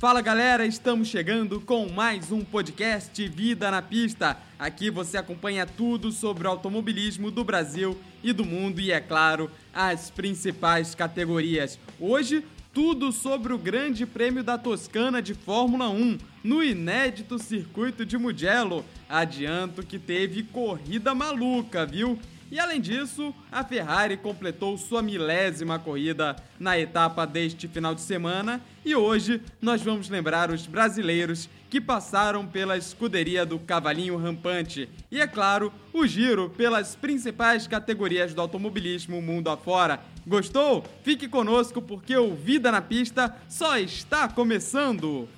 Fala galera, estamos chegando com mais um podcast Vida na Pista. Aqui você acompanha tudo sobre o automobilismo do Brasil e do mundo e, é claro, as principais categorias. Hoje, tudo sobre o Grande Prêmio da Toscana de Fórmula 1 no inédito circuito de Mugello. Adianto que teve corrida maluca, viu? E além disso, a Ferrari completou sua milésima corrida na etapa deste final de semana e hoje nós vamos lembrar os brasileiros que passaram pela escuderia do Cavalinho Rampante e, é claro, o giro pelas principais categorias do automobilismo mundo afora. Gostou? Fique conosco porque o Vida na Pista só está começando!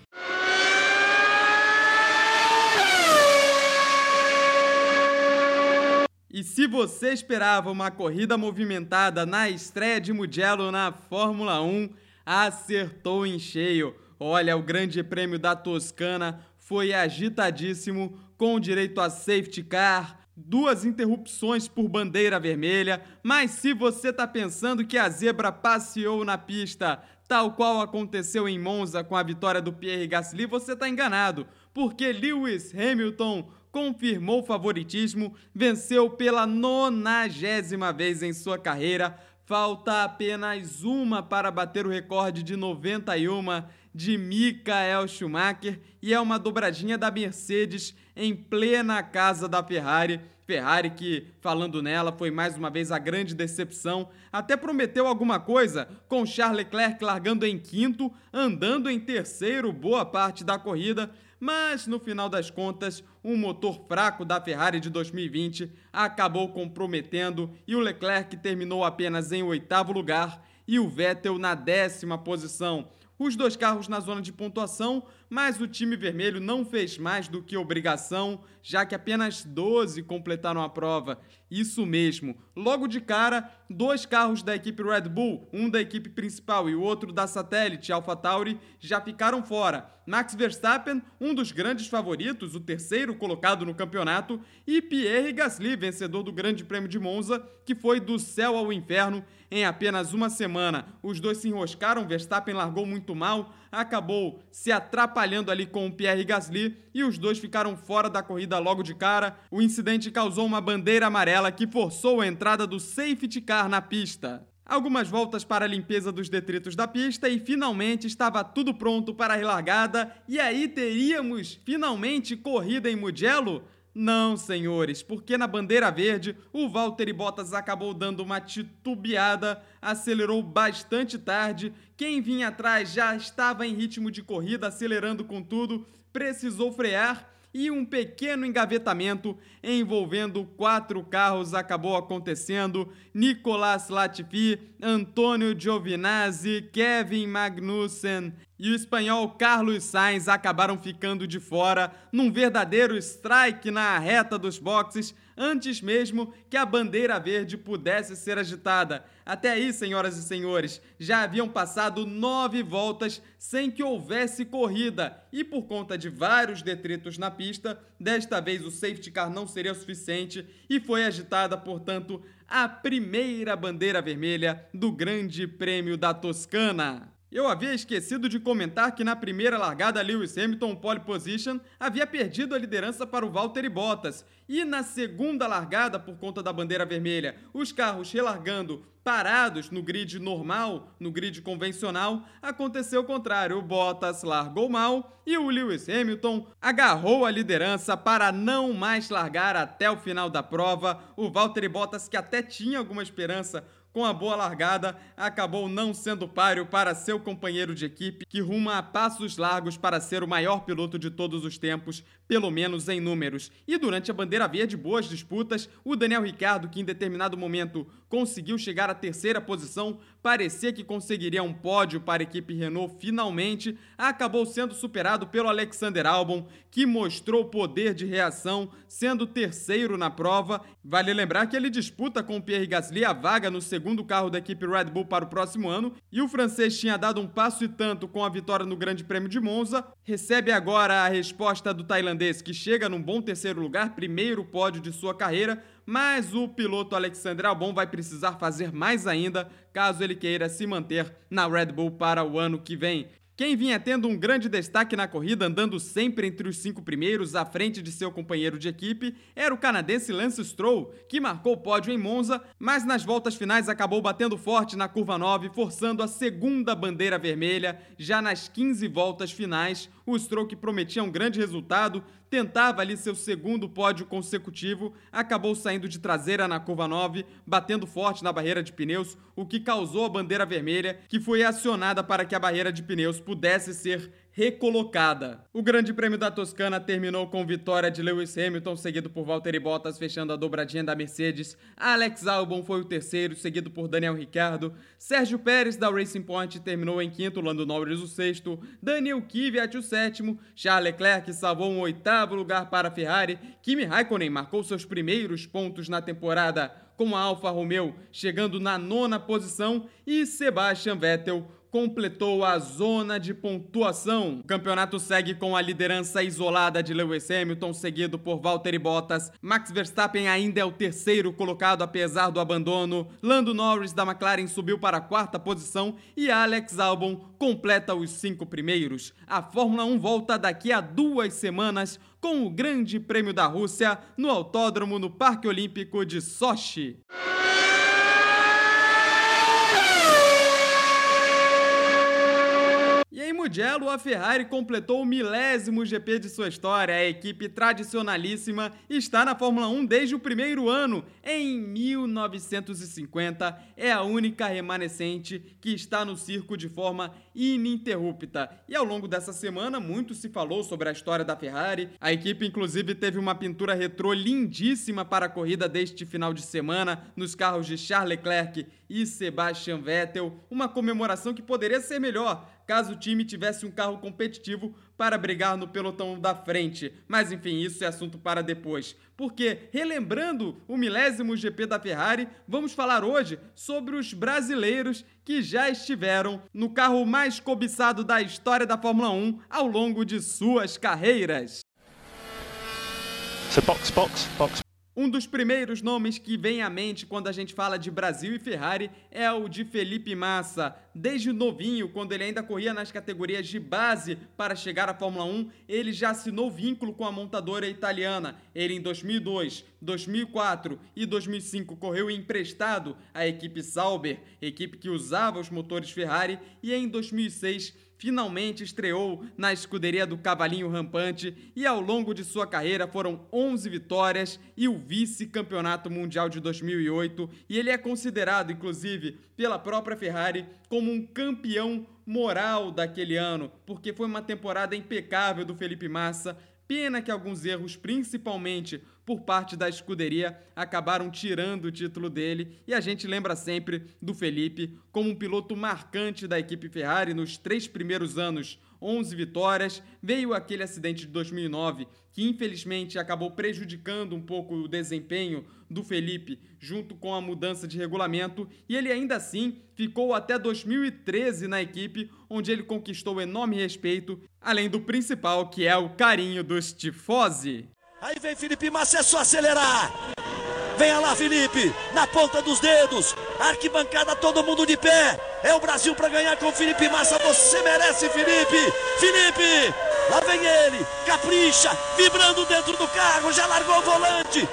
E se você esperava uma corrida movimentada na estreia de Mugello na Fórmula 1, acertou em cheio. Olha, o Grande Prêmio da Toscana foi agitadíssimo, com direito a safety car, duas interrupções por bandeira vermelha. Mas se você está pensando que a zebra passeou na pista, tal qual aconteceu em Monza com a vitória do Pierre Gasly, você está enganado, porque Lewis Hamilton confirmou o favoritismo, venceu pela nonagésima vez em sua carreira. Falta apenas uma para bater o recorde de 91 de Michael Schumacher e é uma dobradinha da Mercedes em plena casa da Ferrari. Ferrari que, falando nela, foi mais uma vez a grande decepção. Até prometeu alguma coisa, com Charles Leclerc largando em quinto, andando em terceiro boa parte da corrida, mas no final das contas, um motor fraco da Ferrari de 2020 acabou comprometendo e o Leclerc terminou apenas em oitavo lugar e o Vettel na décima posição. Os dois carros na zona de pontuação, mas o time vermelho não fez mais do que obrigação, já que apenas 12 completaram a prova. Isso mesmo, logo de cara, dois carros da equipe Red Bull, um da equipe principal e o outro da satélite AlphaTauri, já ficaram fora. Max Verstappen, um dos grandes favoritos, o terceiro colocado no campeonato, e Pierre Gasly, vencedor do Grande Prêmio de Monza, que foi do céu ao inferno em apenas uma semana. Os dois se enroscaram, Verstappen largou muito mal, acabou se atrapalhando ali com o Pierre Gasly e os dois ficaram fora da corrida logo de cara. O incidente causou uma bandeira amarela que forçou a entrada do safety car na pista. Algumas voltas para a limpeza dos detritos da pista e finalmente estava tudo pronto para a relargada. E aí teríamos finalmente corrida em Mugello? Não, senhores, porque na bandeira verde o Valtteri Bottas acabou dando uma titubeada, acelerou bastante tarde. Quem vinha atrás já estava em ritmo de corrida, acelerando com tudo, precisou frear e um pequeno engavetamento envolvendo quatro carros acabou acontecendo. Nicolas Latifi, Antônio Giovinazzi, Kevin Magnussen e o espanhol Carlos Sainz acabaram ficando de fora num verdadeiro strike na reta dos boxes antes mesmo que a bandeira verde pudesse ser agitada. Até aí, senhoras e senhores, já haviam passado nove voltas sem que houvesse corrida e por conta de vários detritos na pista, desta vez o safety car não seria suficiente e foi agitada, portanto, a primeira bandeira vermelha do Grande Prêmio da Toscana. Eu havia esquecido de comentar que na primeira largada Lewis Hamilton pole position havia perdido a liderança para o Valtteri Bottas e na segunda largada por conta da bandeira vermelha, os carros relargando parados no grid normal, no grid convencional, aconteceu o contrário. O Bottas largou mal e o Lewis Hamilton agarrou a liderança para não mais largar até o final da prova. O Valtteri Bottas que até tinha alguma esperança com a boa largada, acabou não sendo páreo para seu companheiro de equipe, que ruma a passos largos para ser o maior piloto de todos os tempos, pelo menos em números. E durante a bandeira verde, boas disputas, o Daniel Ricardo, que em determinado momento conseguiu chegar à terceira posição, parecia que conseguiria um pódio para a equipe Renault finalmente, acabou sendo superado pelo Alexander Albon, que mostrou poder de reação, sendo terceiro na prova. Vale lembrar que ele disputa com o Pierre Gasly a vaga no segundo carro da equipe Red Bull para o próximo ano, e o francês tinha dado um passo e tanto com a vitória no Grande Prêmio de Monza, recebe agora a resposta do tailandês, que chega num bom terceiro lugar, primeiro pódio de sua carreira, mas o piloto Alexander Albon vai precisar fazer mais ainda caso ele queira se manter na Red Bull para o ano que vem. Quem vinha tendo um grande destaque na corrida, andando sempre entre os cinco primeiros, à frente de seu companheiro de equipe, era o canadense Lance Stroll, que marcou o pódio em Monza, mas nas voltas finais acabou batendo forte na curva 9, forçando a segunda bandeira vermelha. Já nas 15 voltas finais, o que prometia um grande resultado, tentava ali seu segundo pódio consecutivo, acabou saindo de traseira na curva 9, batendo forte na barreira de pneus, o que causou a bandeira vermelha, que foi acionada para que a barreira de pneus pudesse ser recolocada. O Grande Prêmio da Toscana terminou com vitória de Lewis Hamilton, seguido por Valtteri Bottas, fechando a dobradinha da Mercedes. Alex Albon foi o terceiro, seguido por Daniel Ricciardo. Sérgio Pérez, da Racing Point, terminou em quinto, Lando Norris o sexto. Daniel Kvyat o sétimo. Charles Leclerc salvou um oitavo lugar para a Ferrari. Kimi Raikkonen marcou seus primeiros pontos na temporada com a Alfa Romeo, chegando na nona posição. E Sebastian Vettel completou a zona de pontuação. O campeonato segue com a liderança isolada de Lewis Hamilton, seguido por Valtteri Bottas. Max Verstappen ainda é o terceiro colocado, apesar do abandono. Lando Norris da McLaren subiu para a quarta posição e Alex Albon completa os cinco primeiros. A Fórmula 1 volta daqui a duas semanas com o Grande Prêmio da Rússia no Autódromo no Parque Olímpico de Sochi. Mugello, a Ferrari completou o milésimo GP de sua história. A equipe tradicionalíssima está na Fórmula 1 desde o primeiro ano. Em 1950, é a única remanescente que está no circo de forma ininterrupta. E ao longo dessa semana, muito se falou sobre a história da Ferrari. A equipe, inclusive, teve uma pintura retrô lindíssima para a corrida deste final de semana nos carros de Charles Leclerc e Sebastian Vettel. Uma comemoração que poderia ser melhor caso o time tivesse um carro competitivo para brigar no pelotão da frente. Mas enfim, isso é assunto para depois. Porque, relembrando o milésimo GP da Ferrari, vamos falar hoje sobre os brasileiros que já estiveram no carro mais cobiçado da história da Fórmula 1 ao longo de suas carreiras. So box, box, box. Um dos primeiros nomes que vem à mente quando a gente fala de Brasil e Ferrari é o de Felipe Massa. Desde novinho, quando ele ainda corria nas categorias de base para chegar à Fórmula 1, ele já assinou vínculo com a montadora italiana. Ele em 2002, 2004 e 2005 correu emprestado à equipe Sauber, equipe que usava os motores Ferrari, e em 2006 finalmente estreou na escuderia do Cavalinho Rampante e ao longo de sua carreira foram 11 vitórias e o vice-campeonato mundial de 2008 e ele é considerado inclusive pela própria Ferrari como um campeão moral daquele ano, porque foi uma temporada impecável do Felipe Massa, Pena que alguns erros, principalmente por parte da escuderia, acabaram tirando o título dele. E a gente lembra sempre do Felipe como um piloto marcante da equipe Ferrari nos três primeiros anos 11 vitórias. Veio aquele acidente de 2009 que infelizmente acabou prejudicando um pouco o desempenho do Felipe junto com a mudança de regulamento e ele ainda assim ficou até 2013 na equipe, onde ele conquistou enorme respeito, além do principal que é o carinho dos tifosi. Aí vem Felipe Massa, é só acelerar. Venha lá, Felipe, na ponta dos dedos. Arquibancada, todo mundo de pé. É o Brasil para ganhar com Felipe Massa. Você merece, Felipe. Felipe, lá vem ele. Capricha, vibrando dentro do carro. Já largou o volante.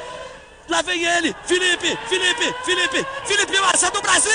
Lá vem ele. Felipe, Felipe, Felipe, Felipe Massa do Brasil.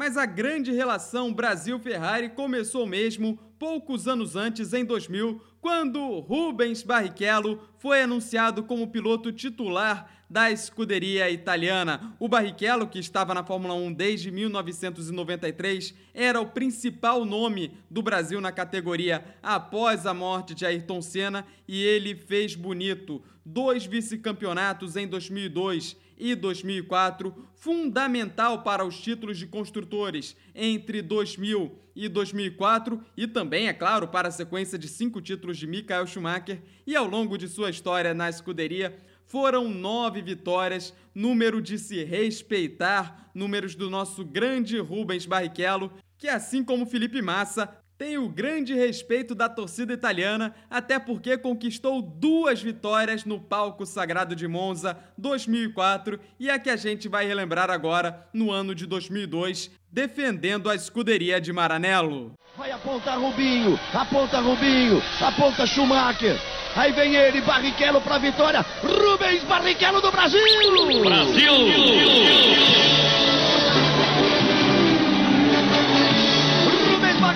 Mas a grande relação Brasil-Ferrari começou mesmo poucos anos antes, em 2000, quando Rubens Barrichello foi anunciado como piloto titular da escuderia italiana. O Barrichello, que estava na Fórmula 1 desde 1993, era o principal nome do Brasil na categoria após a morte de Ayrton Senna e ele fez bonito. Dois vice-campeonatos em 2002 e 2004, fundamental para os títulos de construtores entre 2000 e 2004 e também, é claro, para a sequência de cinco títulos de Michael Schumacher e ao longo de sua história na escuderia foram nove vitórias, número de se respeitar, números do nosso grande Rubens Barrichello, que assim como Felipe Massa tem o grande respeito da torcida italiana, até porque conquistou duas vitórias no palco sagrado de Monza 2004 e a que a gente vai relembrar agora no ano de 2002, defendendo a escuderia de Maranello. Vai apontar Rubinho, aponta Rubinho, aponta Schumacher. Aí vem ele, Barrichello para a vitória. Rubens Barrichello do Brasil! Brasil! Rubens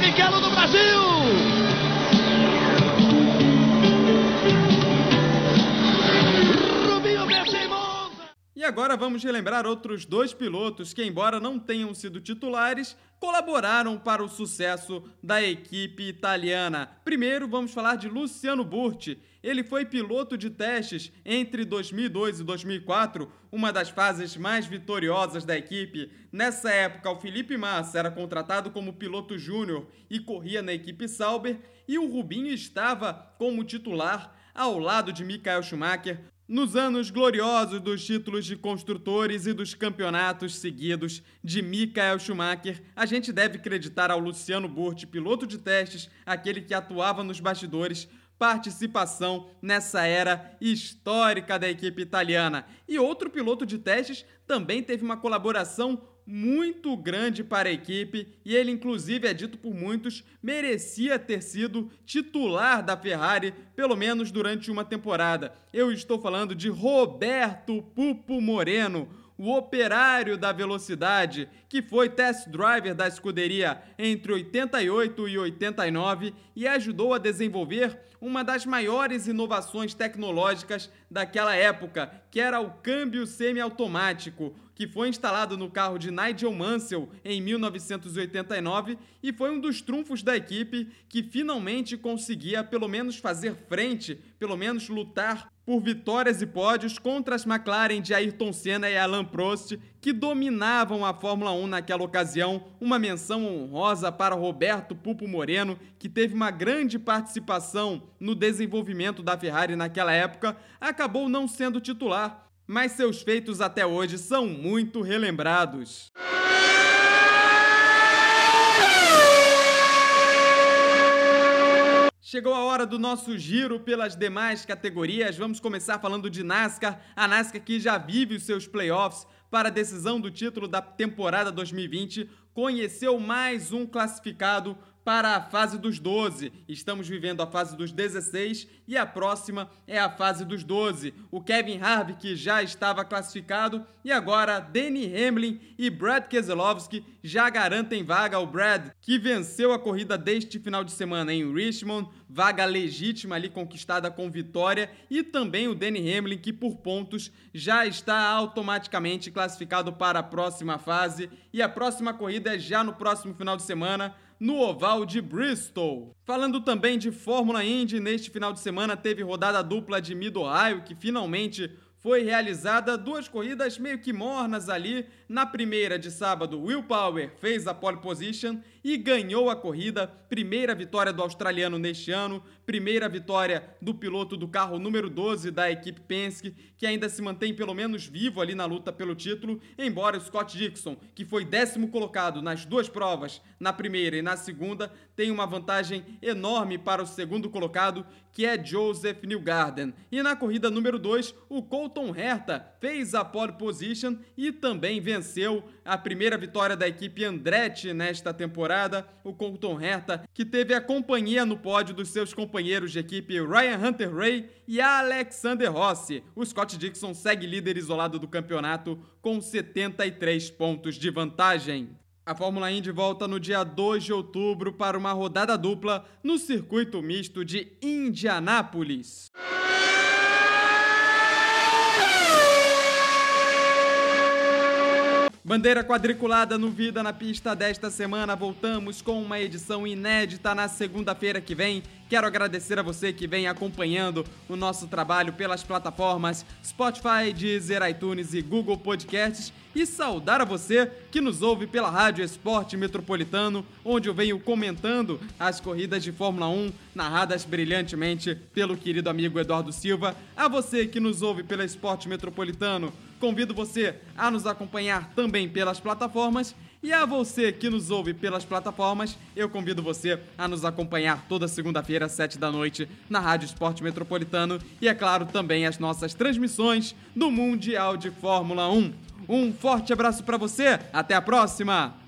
Barrichello do Brasil! E agora vamos relembrar outros dois pilotos que, embora não tenham sido titulares, colaboraram para o sucesso da equipe italiana. Primeiro, vamos falar de Luciano Burti. Ele foi piloto de testes entre 2002 e 2004, uma das fases mais vitoriosas da equipe. Nessa época, o Felipe Massa era contratado como piloto júnior e corria na equipe Sauber, e o Rubinho estava como titular ao lado de Michael Schumacher, nos anos gloriosos dos títulos de construtores e dos campeonatos seguidos de Michael Schumacher, a gente deve acreditar ao Luciano Burti, piloto de testes, aquele que atuava nos bastidores, participação nessa era histórica da equipe italiana. E outro piloto de testes também teve uma colaboração muito grande para a equipe e ele, inclusive, é dito por muitos, merecia ter sido titular da Ferrari, pelo menos durante uma temporada. Eu estou falando de Roberto Pupo Moreno o operário da velocidade, que foi test driver da escuderia entre 88 e 89 e ajudou a desenvolver uma das maiores inovações tecnológicas daquela época, que era o câmbio semiautomático, que foi instalado no carro de Nigel Mansell em 1989 e foi um dos trunfos da equipe que finalmente conseguia pelo menos fazer frente, pelo menos lutar por vitórias e pódios contra as McLaren de Ayrton Senna e Alain Prost, que dominavam a Fórmula 1 naquela ocasião. Uma menção honrosa para Roberto Pupo Moreno, que teve uma grande participação no desenvolvimento da Ferrari naquela época, acabou não sendo titular, mas seus feitos até hoje são muito relembrados. Chegou a hora do nosso giro pelas demais categorias. Vamos começar falando de NASCAR. A NASCAR que já vive os seus playoffs para a decisão do título da temporada 2020, conheceu mais um classificado para a fase dos 12. Estamos vivendo a fase dos 16 e a próxima é a fase dos 12. O Kevin Harvick já estava classificado e agora Danny Hamlin e Brad Keselowski já garantem vaga ao Brad, que venceu a corrida deste final de semana em Richmond, vaga legítima ali conquistada com vitória, e também o Danny Hamlin, que por pontos já está automaticamente classificado para a próxima fase. E a próxima corrida é já no próximo final de semana no oval de Bristol. Falando também de Fórmula Indy, neste final de semana teve rodada dupla de Mid-Ohio, que finalmente foi realizada duas corridas meio que mornas ali. Na primeira de sábado, Will Power fez a pole position e ganhou a corrida. Primeira vitória do australiano neste ano, primeira vitória do piloto do carro número 12 da equipe Penske, que ainda se mantém pelo menos vivo ali na luta pelo título, embora o Scott Dixon, que foi décimo colocado nas duas provas, na primeira e na segunda, tenha uma vantagem enorme para o segundo colocado, que é Joseph Newgarden. E na corrida número 2, o Colton Herta fez a pole position e também venceu a primeira vitória da equipe Andretti nesta temporada. O Colton Herta, que teve a companhia no pódio dos seus companheiros de equipe Ryan Hunter Ray e Alexander Rossi. O Scott Dixon segue líder isolado do campeonato com 73 pontos de vantagem. A Fórmula Indy volta no dia 2 de outubro para uma rodada dupla no circuito misto de Indianápolis. Bandeira quadriculada no Vida na Pista desta semana. Voltamos com uma edição inédita na segunda-feira que vem. Quero agradecer a você que vem acompanhando o nosso trabalho pelas plataformas Spotify, Deezer, iTunes e Google Podcasts e saudar a você que nos ouve pela Rádio Esporte Metropolitano, onde eu venho comentando as corridas de Fórmula 1 narradas brilhantemente pelo querido amigo Eduardo Silva. A você que nos ouve pela Esporte Metropolitano, convido você a nos acompanhar também pelas plataformas E a você que nos ouve pelas plataformas, eu convido você a nos acompanhar toda segunda-feira, às 7 da noite, na Rádio Esporte Metropolitano e, é claro, também as nossas transmissões do Mundial de Fórmula 1. Um forte abraço para você, até a próxima!